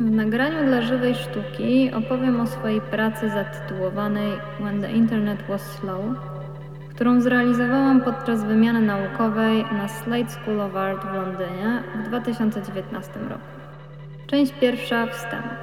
W nagraniu dla żywej sztuki opowiem o swojej pracy zatytułowanej When the Internet Was Slow, którą zrealizowałam podczas wymiany naukowej na Slade School of Art w Londynie w 2019 roku. Część pierwsza wstęp.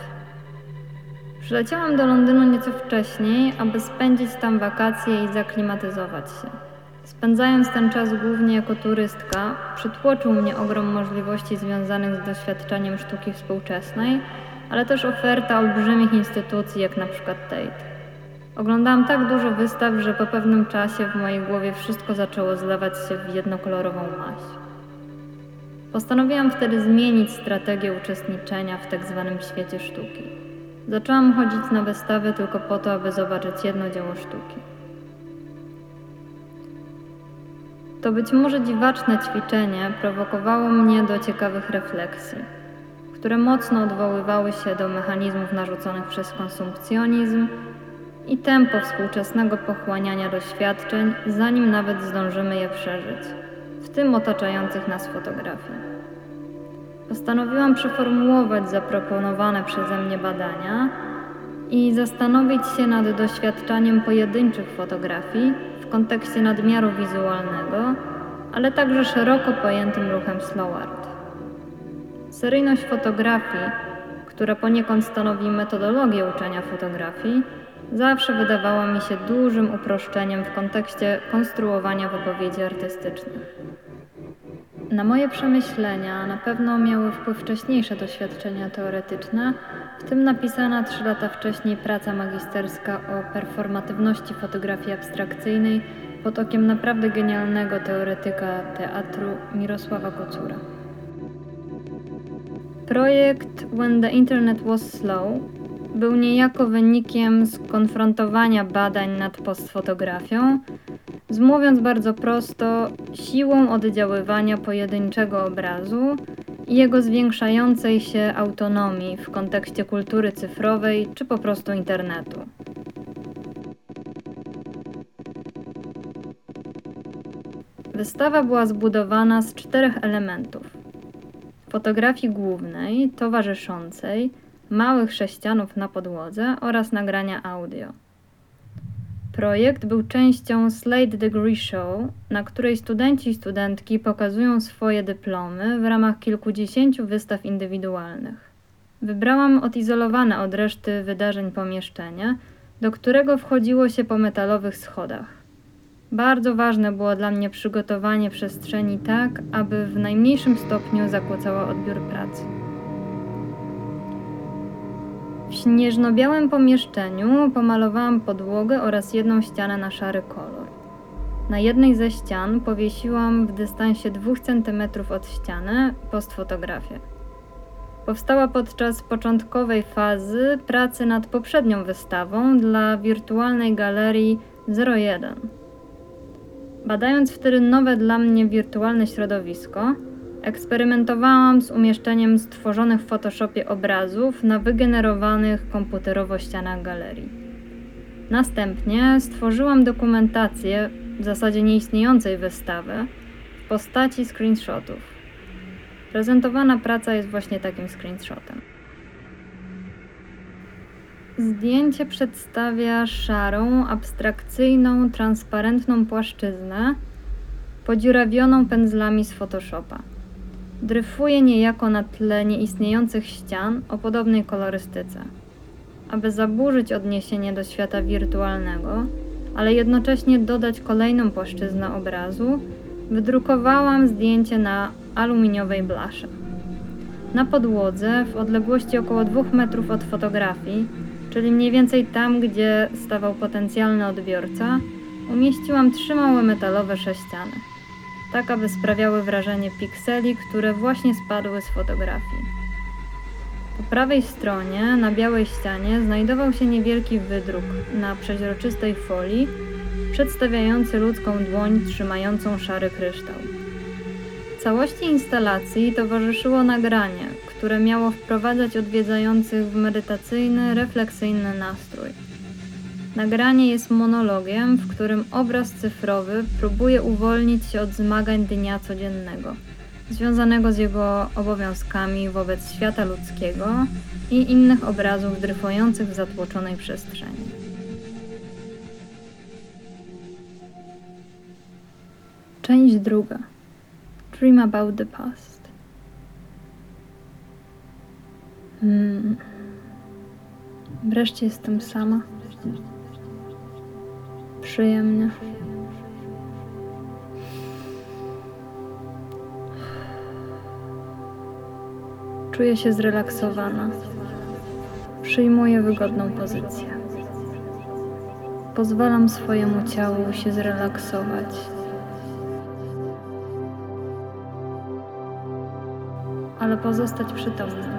Przyleciałam do Londynu nieco wcześniej, aby spędzić tam wakacje i zaklimatyzować się. Spędzając ten czas głównie jako turystka, przytłoczył mnie ogrom możliwości związanych z doświadczeniem sztuki współczesnej, ale też oferta olbrzymich instytucji, jak na przykład Tate. Oglądałam tak dużo wystaw, że po pewnym czasie w mojej głowie wszystko zaczęło zlewać się w jednokolorową maść. Postanowiłam wtedy zmienić strategię uczestniczenia w tak zwanym świecie sztuki. Zaczęłam chodzić na wystawy tylko po to, aby zobaczyć jedno dzieło sztuki. To być może dziwaczne ćwiczenie prowokowało mnie do ciekawych refleksji, które mocno odwoływały się do mechanizmów narzuconych przez konsumpcjonizm i tempo współczesnego pochłaniania doświadczeń, zanim nawet zdążymy je przeżyć, w tym otaczających nas fotografii. Postanowiłam przeformułować zaproponowane przeze mnie badania i zastanowić się nad doświadczaniem pojedynczych fotografii kontekście nadmiaru wizualnego, ale także szeroko pojętym ruchem slow art. Seryjność fotografii, która poniekąd stanowi metodologię uczenia fotografii, zawsze wydawała mi się dużym uproszczeniem w kontekście konstruowania wypowiedzi artystycznych. Na moje przemyślenia na pewno miały wpływ wcześniejsze doświadczenia teoretyczne, w tym napisana trzy lata wcześniej praca magisterska o performatywności fotografii abstrakcyjnej pod okiem naprawdę genialnego teoretyka teatru Mirosława Kocura. Projekt When the Internet Was Slow był niejako wynikiem skonfrontowania badań nad postfotografią, z mówiąc bardzo prosto, siłą oddziaływania pojedynczego obrazu i jego zwiększającej się autonomii w kontekście kultury cyfrowej czy po prostu internetu. Wystawa była zbudowana z czterech elementów: fotografii głównej, towarzyszącej, małych sześcianów na podłodze oraz nagrania audio. Projekt był częścią Slate Degree Show, na której studenci i studentki pokazują swoje dyplomy w ramach kilkudziesięciu wystaw indywidualnych. Wybrałam odizolowane od reszty wydarzeń pomieszczenie, do którego wchodziło się po metalowych schodach. Bardzo ważne było dla mnie przygotowanie przestrzeni tak, aby w najmniejszym stopniu zakłócała odbiór pracy. W śnieżno-białym pomieszczeniu pomalowałam podłogę oraz jedną ścianę na szary kolor. Na jednej ze ścian powiesiłam w dystansie 2 cm od ściany postfotografię. Powstała podczas początkowej fazy pracy nad poprzednią wystawą dla wirtualnej galerii 01. Badając wtedy nowe dla mnie wirtualne środowisko, Eksperymentowałam z umieszczeniem stworzonych w Photoshopie obrazów na wygenerowanych komputerowo ścianach galerii. Następnie stworzyłam dokumentację w zasadzie nieistniejącej wystawy w postaci screenshotów. Prezentowana praca jest właśnie takim screenshotem. Zdjęcie przedstawia szarą, abstrakcyjną, transparentną płaszczyznę podziurawioną pędzlami z Photoshopa dryfuje niejako na tle nieistniejących ścian o podobnej kolorystyce. Aby zaburzyć odniesienie do świata wirtualnego, ale jednocześnie dodać kolejną płaszczyznę obrazu, wydrukowałam zdjęcie na aluminiowej blasze. Na podłodze, w odległości około 2 metrów od fotografii, czyli mniej więcej tam, gdzie stawał potencjalny odbiorca, umieściłam trzy małe metalowe sześciany tak aby sprawiały wrażenie pikseli, które właśnie spadły z fotografii. Po prawej stronie, na białej ścianie, znajdował się niewielki wydruk na przeźroczystej folii, przedstawiający ludzką dłoń trzymającą szary kryształ. Całości instalacji towarzyszyło nagranie, które miało wprowadzać odwiedzających w medytacyjny, refleksyjny nastrój. Nagranie jest monologiem, w którym obraz cyfrowy próbuje uwolnić się od zmagań dnia codziennego, związanego z jego obowiązkami wobec świata ludzkiego i innych obrazów dryfujących w zatłoczonej przestrzeni. Część druga. Dream about the past. Hmm. Wreszcie jestem sama. Przyjemnie. Czuję się zrelaksowana. Przyjmuję wygodną pozycję. Pozwalam swojemu ciału się zrelaksować. Ale pozostać przytomnym.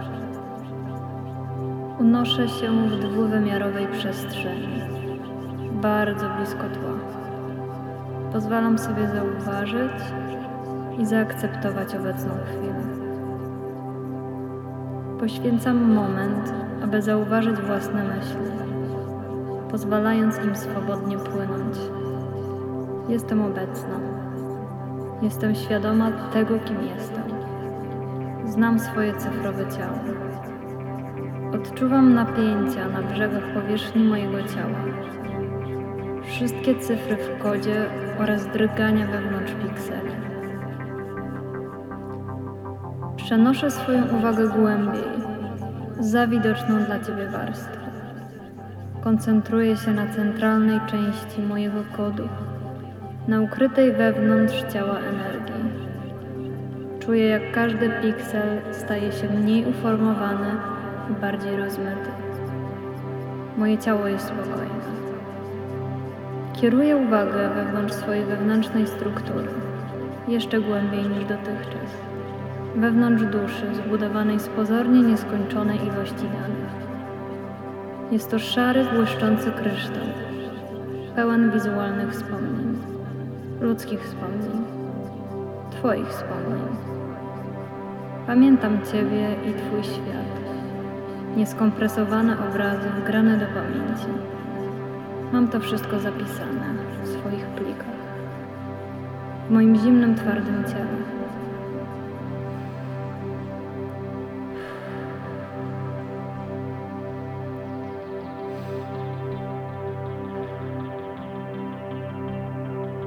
Unoszę się w dwuwymiarowej przestrzeni, bardzo blisko tła. Pozwalam sobie zauważyć i zaakceptować obecną chwilę. Poświęcam moment, aby zauważyć własne myśli, pozwalając im swobodnie płynąć. Jestem obecna. Jestem świadoma tego, kim jestem. Znam swoje cyfrowe ciało. Odczuwam napięcia na brzegach powierzchni mojego ciała. Wszystkie cyfry w kodzie oraz drgania wewnątrz pikseli. Przenoszę swoją uwagę głębiej, za widoczną dla Ciebie warstwę. Koncentruję się na centralnej części mojego kodu, na ukrytej wewnątrz ciała energii. Czuję, jak każdy piksel staje się mniej uformowany i bardziej rozmyty. Moje ciało jest spokojne. Kieruję uwagę wewnątrz swojej wewnętrznej struktury, jeszcze głębiej niż dotychczas. Wewnątrz duszy, zbudowanej z pozornie nieskończonej ilości danych. Jest to szary, błyszczący kryształ, pełen wizualnych wspomnień, ludzkich wspomnień, Twoich wspomnień. Pamiętam Ciebie i Twój świat, nieskompresowane obrazy wgrane do pamięci. Mam to wszystko zapisane w swoich plikach, w moim zimnym, twardym ciele.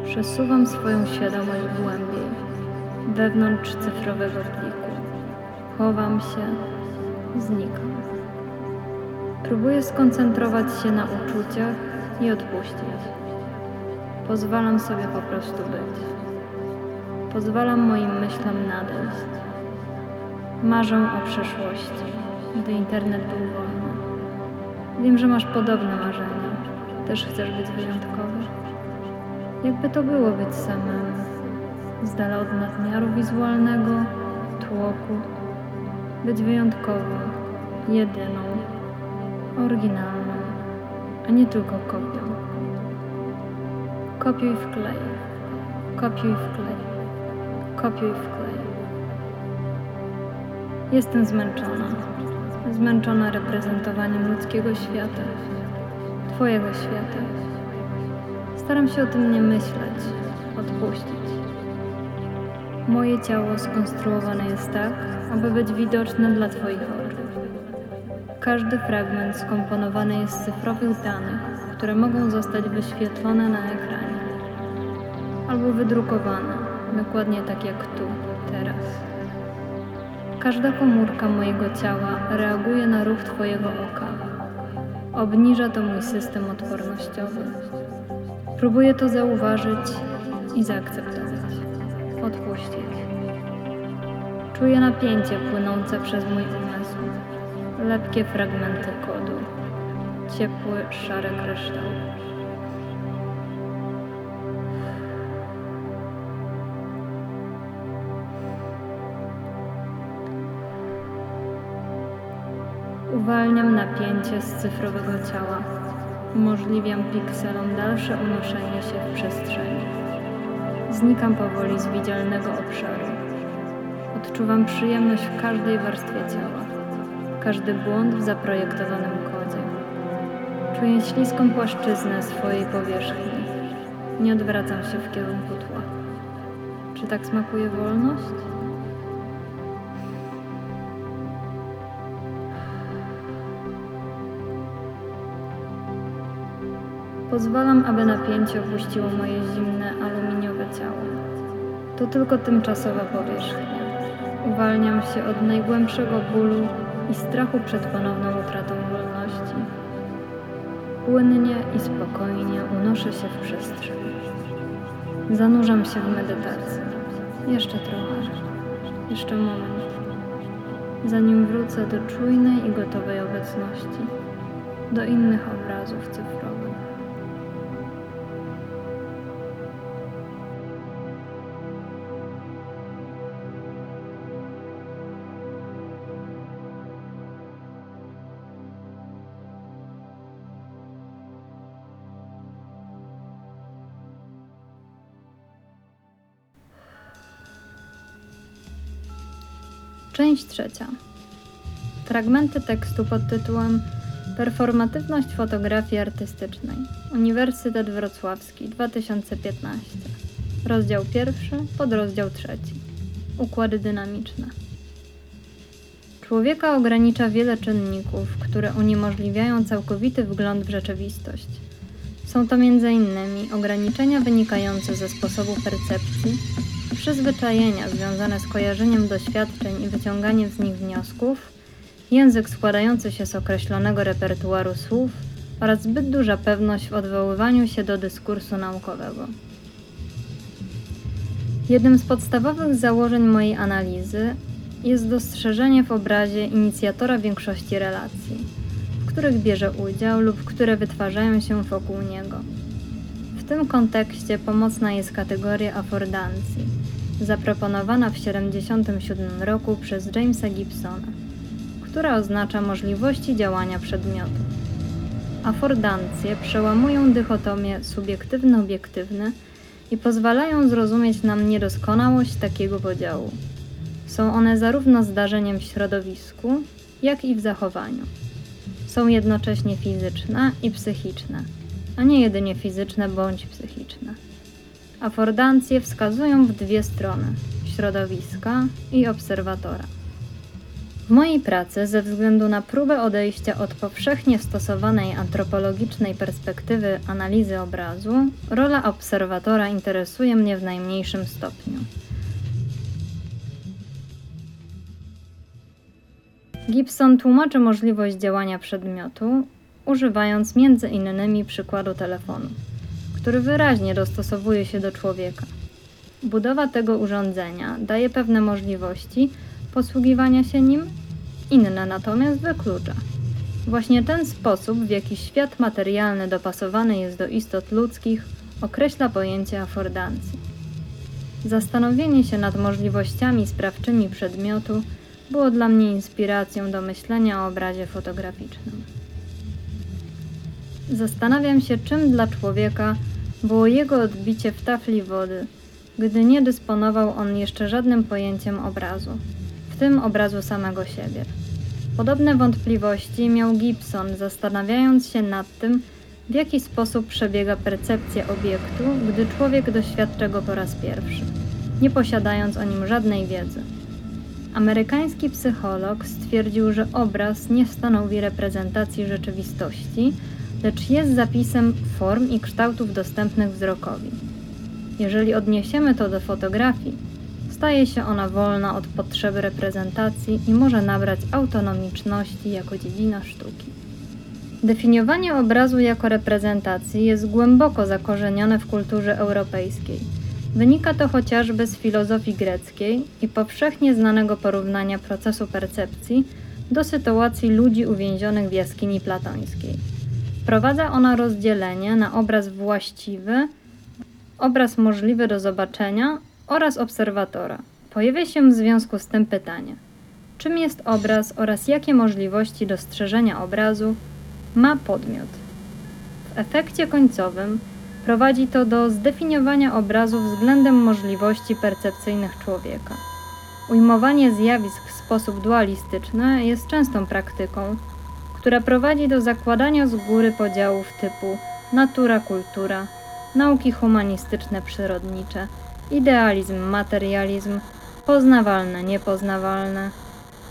Przesuwam swoją świadomość głębiej, wewnątrz cyfrowego pliku. Chowam się, znikam. Próbuję skoncentrować się na uczuciach i odpuścić. Pozwalam sobie po prostu być. Pozwalam moim myślom nadejść. Marzę o przeszłości, gdy internet był wolny. Wiem, że masz podobne marzenia. Też chcesz być wyjątkowy. Jakby to było być samym, z dala od nadmiaru wizualnego, tłoku, być wyjątkową, jedyną, oryginalną, a nie tylko kopią. Kopiuj wklej, kopiuj wklej, kopiuj wklej. Jestem zmęczona, zmęczona reprezentowaniem ludzkiego świata, Twojego świata. Staram się o tym nie myśleć, odpuścić. Moje ciało skonstruowane jest tak, aby być widoczne dla Twoich oczu. Każdy fragment skomponowany jest z cyfrowych danych, które mogą zostać wyświetlone na ekranie albo wydrukowane, dokładnie tak jak tu, teraz. Każda komórka mojego ciała reaguje na ruch Twojego oka. Obniża to mój system odpornościowy. Próbuję to zauważyć i zaakceptować. Odpuścić. Czuję napięcie płynące przez mój umysł. Lepkie fragmenty kodu. Ciepły, szary kryształ. Uwalniam napięcie z cyfrowego ciała. Umożliwiam pikselom dalsze unoszenie się w przestrzeni. Znikam powoli z widzialnego obszaru. Odczuwam przyjemność w każdej warstwie ciała, każdy błąd w zaprojektowanym kodzie. Czuję śliską płaszczyznę swojej powierzchni. Nie odwracam się w kierunku tła. Czy tak smakuje wolność? Pozwalam, aby napięcie opuściło moje zimne, aluminiowe ciało. To tylko tymczasowa powierzchnia. Uwalniam się od najgłębszego bólu i strachu przed ponowną utratą wolności. Płynnie i spokojnie unoszę się w przestrzeń. Zanurzam się w medytacji. Jeszcze trochę. Jeszcze moment. Zanim wrócę do czujnej i gotowej obecności. Do innych obrazów cyfrowych. Część trzecia. Fragmenty tekstu pod tytułem Performatywność fotografii artystycznej. Uniwersytet Wrocławski 2015. Rozdział pierwszy, podrozdział trzeci. Układy dynamiczne. Człowieka ogranicza wiele czynników, które uniemożliwiają całkowity wgląd w rzeczywistość. Są to m.in. ograniczenia wynikające ze sposobu percepcji, przyzwyczajenia związane z kojarzeniem doświadczeń i wyciąganiem z nich wniosków, język składający się z określonego repertuaru słów oraz zbyt duża pewność w odwoływaniu się do dyskursu naukowego. Jednym z podstawowych założeń mojej analizy jest dostrzeżenie w obrazie inicjatora większości relacji, w których bierze udział lub które wytwarzają się wokół niego. W tym kontekście pomocna jest kategoria afordancji, zaproponowana w 1977 roku przez Jamesa Gibsona, która oznacza możliwości działania przedmiotu. Afordancje przełamują dychotomię subiektywny-obiektywny i pozwalają zrozumieć nam niedoskonałość takiego podziału. Są one zarówno zdarzeniem w środowisku, jak i w zachowaniu. Są jednocześnie fizyczne i psychiczne, a nie jedynie fizyczne bądź psychiczne. Afordancje wskazują w dwie strony środowiska i obserwatora. W mojej pracy, ze względu na próbę odejścia od powszechnie stosowanej antropologicznej perspektywy analizy obrazu, rola obserwatora interesuje mnie w najmniejszym stopniu. Gibson tłumaczy możliwość działania przedmiotu, używając między innymi przykładu telefonu, który wyraźnie dostosowuje się do człowieka. Budowa tego urządzenia daje pewne możliwości posługiwania się nim, inne natomiast wyklucza. Właśnie ten sposób, w jaki świat materialny dopasowany jest do istot ludzkich, określa pojęcie afordancji. Zastanowienie się nad możliwościami sprawczymi przedmiotu było dla mnie inspiracją do myślenia o obrazie fotograficznym. Zastanawiam się, czym dla człowieka było jego odbicie w tafli wody, gdy nie dysponował on jeszcze żadnym pojęciem obrazu, w tym obrazu samego siebie. Podobne wątpliwości miał Gibson, zastanawiając się nad tym, w jaki sposób przebiega percepcja obiektu, gdy człowiek doświadcza go po raz pierwszy, nie posiadając o nim żadnej wiedzy. Amerykański psycholog stwierdził, że obraz nie stanowi reprezentacji rzeczywistości, lecz jest zapisem form i kształtów dostępnych wzrokowi. Jeżeli odniesiemy to do fotografii, staje się ona wolna od potrzeby reprezentacji i może nabrać autonomiczności jako dziedzina sztuki. Definiowanie obrazu jako reprezentacji jest głęboko zakorzenione w kulturze europejskiej. Wynika to chociażby z filozofii greckiej i powszechnie znanego porównania procesu percepcji do sytuacji ludzi uwięzionych w jaskini platońskiej. Wprowadza ona rozdzielenie na obraz właściwy, obraz możliwy do zobaczenia oraz obserwatora. Pojawia się w związku z tym pytanie: czym jest obraz oraz jakie możliwości dostrzeżenia obrazu ma podmiot? W efekcie końcowym prowadzi to do zdefiniowania obrazu względem możliwości percepcyjnych człowieka. Ujmowanie zjawisk w sposób dualistyczny jest częstą praktyką, która prowadzi do zakładania z góry podziałów typu natura, kultura, nauki humanistyczne, przyrodnicze, idealizm, materializm, poznawalne, niepoznawalne,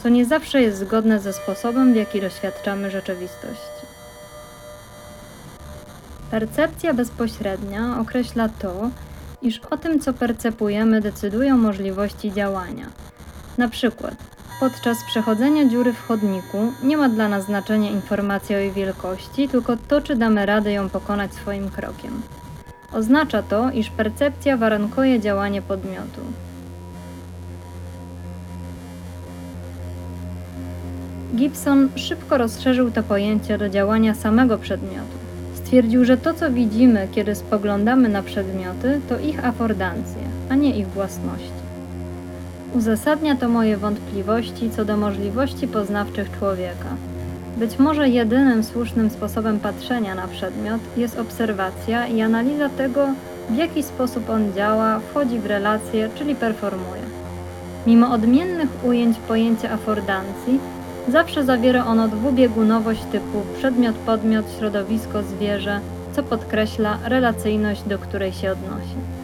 co nie zawsze jest zgodne ze sposobem, w jaki doświadczamy rzeczywistości. Percepcja bezpośrednia określa to, iż o tym, co percepujemy, decydują możliwości działania. Na przykład, podczas przechodzenia dziury w chodniku nie ma dla nas znaczenia informacja o jej wielkości, tylko to, czy damy radę ją pokonać swoim krokiem. Oznacza to, iż percepcja warunkuje działanie podmiotu. Gibson szybko rozszerzył to pojęcie do działania samego przedmiotu. Stwierdził, że to, co widzimy, kiedy spoglądamy na przedmioty, to ich afordancje, a nie ich własności. Uzasadnia to moje wątpliwości co do możliwości poznawczych człowieka. Być może jedynym słusznym sposobem patrzenia na przedmiot jest obserwacja i analiza tego, w jaki sposób on działa, wchodzi w relacje, czyli performuje. Mimo odmiennych ujęć pojęcia afordancji, zawsze zawiera ono dwubiegunowość typu przedmiot-podmiot, środowisko-zwierzę, co podkreśla relacyjność, do której się odnosi.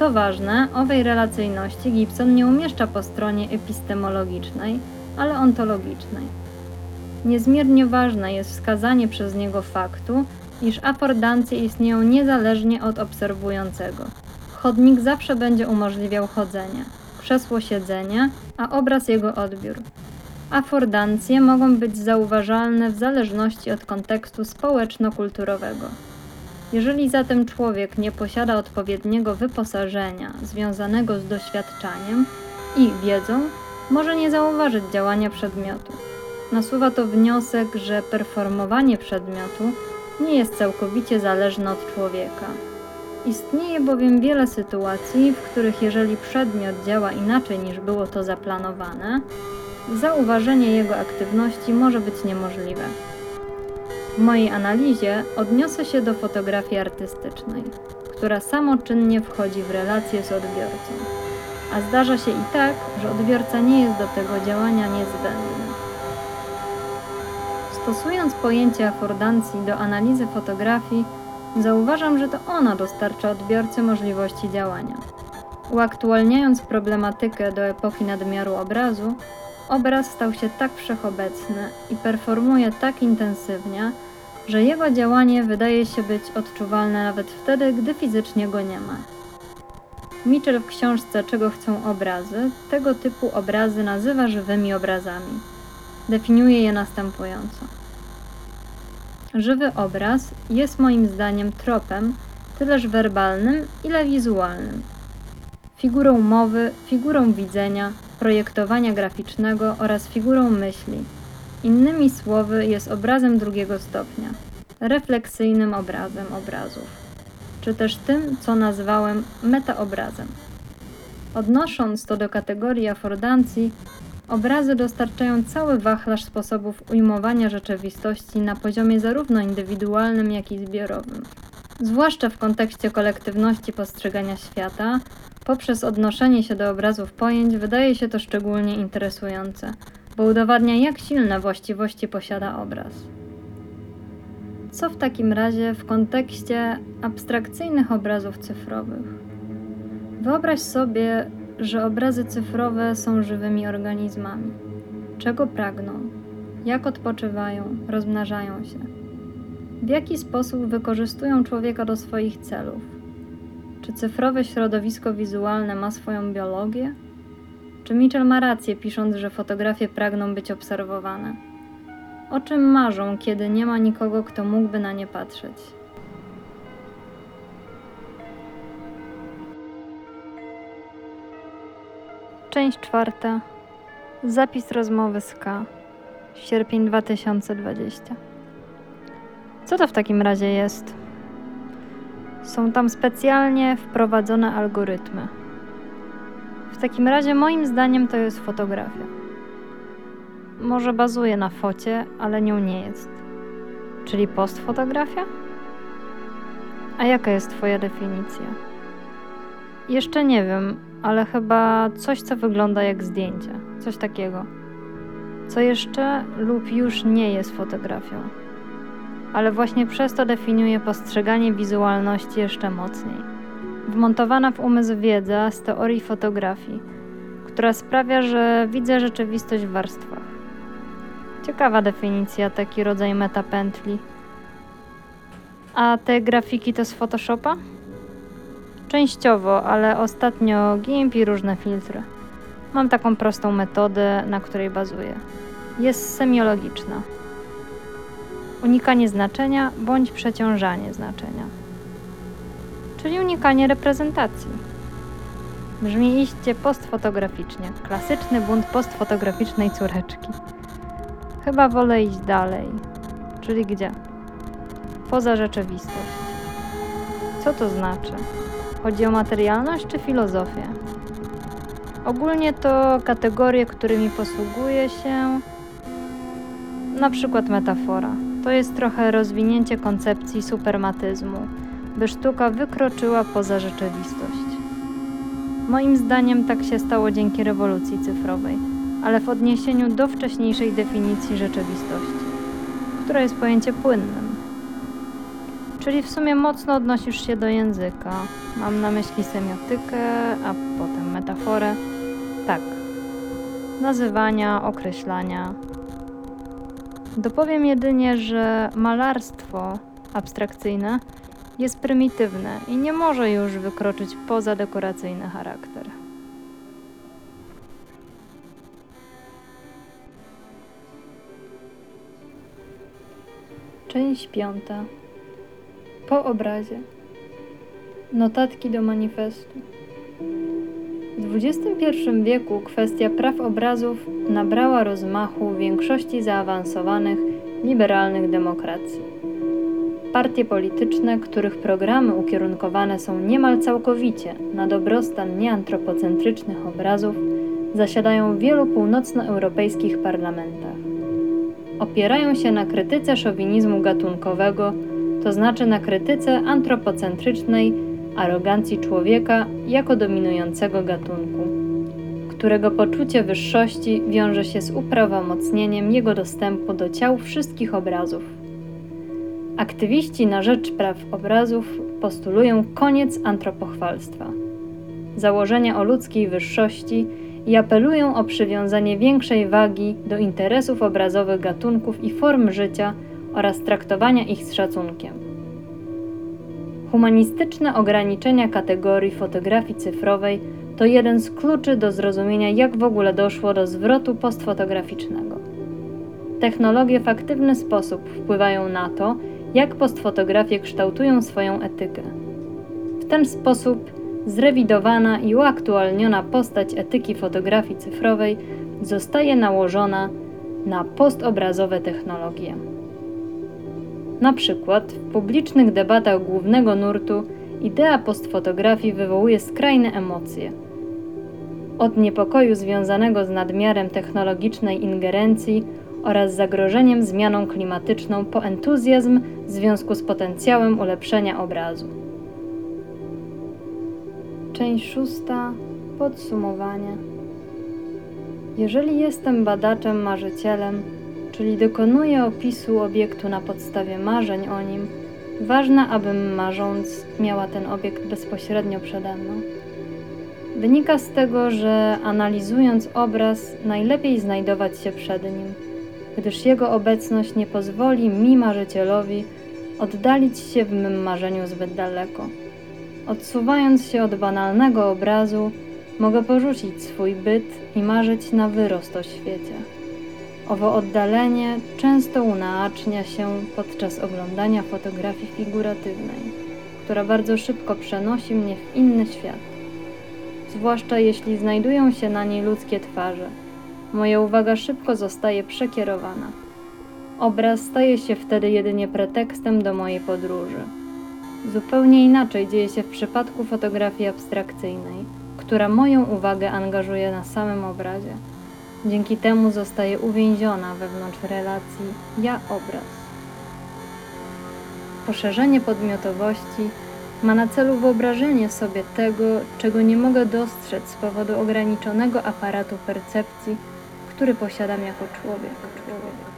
Co ważne, owej relacyjności Gibson nie umieszcza po stronie epistemologicznej, ale ontologicznej. Niezmiernie ważne jest wskazanie przez niego faktu, iż afordancje istnieją niezależnie od obserwującego. Chodnik zawsze będzie umożliwiał chodzenie, krzesło siedzenie, a obraz jego odbiór. Afordancje mogą być zauważalne w zależności od kontekstu społeczno-kulturowego. Jeżeli zatem człowiek nie posiada odpowiedniego wyposażenia związanego z doświadczaniem i wiedzą, może nie zauważyć działania przedmiotu. Nasuwa to wniosek, że performowanie przedmiotu nie jest całkowicie zależne od człowieka. Istnieje bowiem wiele sytuacji, w których jeżeli przedmiot działa inaczej niż było to zaplanowane, zauważenie jego aktywności może być niemożliwe. W mojej analizie odniosę się do fotografii artystycznej, która samoczynnie wchodzi w relacje z odbiorcą. A zdarza się i tak, że odbiorca nie jest do tego działania niezbędny. Stosując pojęcie afordancji do analizy fotografii, zauważam, że to ona dostarcza odbiorcy możliwości działania. Uaktualniając problematykę do epoki nadmiaru obrazu, obraz stał się tak wszechobecny i performuje tak intensywnie, że jego działanie wydaje się być odczuwalne nawet wtedy, gdy fizycznie go nie ma. Mitchell w książce Czego chcą obrazy tego typu obrazy nazywa żywymi obrazami. Definiuje je następująco. Żywy obraz jest moim zdaniem tropem, tyleż werbalnym, ile wizualnym. Figurą mowy, figurą widzenia, projektowania graficznego oraz figurą myśli. Innymi słowy, jest obrazem drugiego stopnia, refleksyjnym obrazem obrazów, czy też tym, co nazwałem metaobrazem. Odnosząc to do kategorii afordancji, obrazy dostarczają cały wachlarz sposobów ujmowania rzeczywistości na poziomie zarówno indywidualnym, jak i zbiorowym. Zwłaszcza w kontekście kolektywności postrzegania świata, poprzez odnoszenie się do obrazów pojęć wydaje się to szczególnie interesujące, bo udowadnia, jak silne właściwości posiada obraz. Co w takim razie w kontekście abstrakcyjnych obrazów cyfrowych? Wyobraź sobie, że obrazy cyfrowe są żywymi organizmami. Czego pragną? Jak odpoczywają, rozmnażają się? W jaki sposób wykorzystują człowieka do swoich celów? Czy cyfrowe środowisko wizualne ma swoją biologię? Czy Mitchell ma rację, pisząc, że fotografie pragną być obserwowane? O czym marzą, kiedy nie ma nikogo, kto mógłby na nie patrzeć? Część czwarta. Zapis rozmowy z K. Sierpień 2020. Co to w takim razie jest? Są tam specjalnie wprowadzone algorytmy. W takim razie moim zdaniem to jest fotografia. Może bazuje na focie, ale nią nie jest. Czyli postfotografia? A jaka jest Twoja definicja? Jeszcze nie wiem, ale chyba coś, co wygląda jak zdjęcie. Coś takiego. Co jeszcze lub już nie jest fotografią. Ale właśnie przez to definiuje postrzeganie wizualności jeszcze mocniej wmontowana w umysł wiedza z teorii fotografii, która sprawia, że widzę rzeczywistość w warstwach. Ciekawa definicja, taki rodzaj metapętli. A te grafiki to z Photoshopa? Częściowo, ale ostatnio GIMP i różne filtry. Mam taką prostą metodę, na której bazuję. Jest semiologiczna. Unikanie znaczenia bądź przeciążanie znaczenia. Czyli unikanie reprezentacji. Brzmi iście postfotograficznie. Klasyczny bunt postfotograficznej córeczki. Chyba wolę iść dalej. Czyli gdzie? Poza rzeczywistość. Co to znaczy? Chodzi o materialność czy filozofię? Ogólnie to kategorie, którymi posługuje się na przykład metafora. To jest trochę rozwinięcie koncepcji supermatyzmu, by sztuka wykroczyła poza rzeczywistość. Moim zdaniem tak się stało dzięki rewolucji cyfrowej, ale w odniesieniu do wcześniejszej definicji rzeczywistości, która jest pojęciem płynnym. Czyli w sumie mocno odnosisz się do języka. Mam na myśli semiotykę, a potem metaforę. Tak. Nazywania, określania. Dopowiem jedynie, że malarstwo abstrakcyjne jest prymitywne i nie może już wykroczyć poza dekoracyjny charakter. Część piąta. Po obrazie. Notatki do manifestu. W XXI wieku kwestia praw obrazów nabrała rozmachu w większości zaawansowanych, liberalnych demokracji. Partie polityczne, których programy ukierunkowane są niemal całkowicie na dobrostan nieantropocentrycznych obrazów, zasiadają w wielu północnoeuropejskich parlamentach. Opierają się na krytyce szowinizmu gatunkowego, to znaczy na krytyce antropocentrycznej arogancji człowieka jako dominującego gatunku, którego poczucie wyższości wiąże się z uprawomocnieniem jego dostępu do ciał wszystkich obrazów. Aktywiści na rzecz praw obrazów postulują koniec antropochwalstwa, założenia o ludzkiej wyższości i apelują o przywiązanie większej wagi do interesów obrazowych gatunków i form życia oraz traktowania ich z szacunkiem. Humanistyczne ograniczenia kategorii fotografii cyfrowej to jeden z kluczy do zrozumienia, jak w ogóle doszło do zwrotu postfotograficznego. Technologie w aktywny sposób wpływają na to, jak postfotografie kształtują swoją etykę. W ten sposób zrewidowana i uaktualniona postać etyki fotografii cyfrowej zostaje nałożona na postobrazowe technologie. Na przykład w publicznych debatach głównego nurtu idea postfotografii wywołuje skrajne emocje. Od niepokoju związanego z nadmiarem technologicznej ingerencji oraz zagrożeniem zmianą klimatyczną po entuzjazm w związku z potencjałem ulepszenia obrazu. Część szósta. Podsumowanie. Jeżeli jestem badaczem marzycielem, czyli dokonuję opisu obiektu na podstawie marzeń o nim, ważne, abym marząc miała ten obiekt bezpośrednio przede mną. Wynika z tego, że analizując obraz, najlepiej znajdować się przed nim, gdyż jego obecność nie pozwoli mi, marzycielowi, oddalić się w mym marzeniu zbyt daleko. Odsuwając się od banalnego obrazu, mogę porzucić swój byt i marzyć na wyrost o świecie. Owo oddalenie często unaocznia się podczas oglądania fotografii figuratywnej, która bardzo szybko przenosi mnie w inny świat. Zwłaszcza jeśli znajdują się na niej ludzkie twarze. Moja uwaga szybko zostaje przekierowana. Obraz staje się wtedy jedynie pretekstem do mojej podróży. Zupełnie inaczej dzieje się w przypadku fotografii abstrakcyjnej, która moją uwagę angażuje na samym obrazie. Dzięki temu zostaje uwięziona wewnątrz relacji ja-obraz. Poszerzenie podmiotowości ma na celu wyobrażenie sobie tego, czego nie mogę dostrzec z powodu ograniczonego aparatu percepcji, który posiadam jako człowiek. człowiek.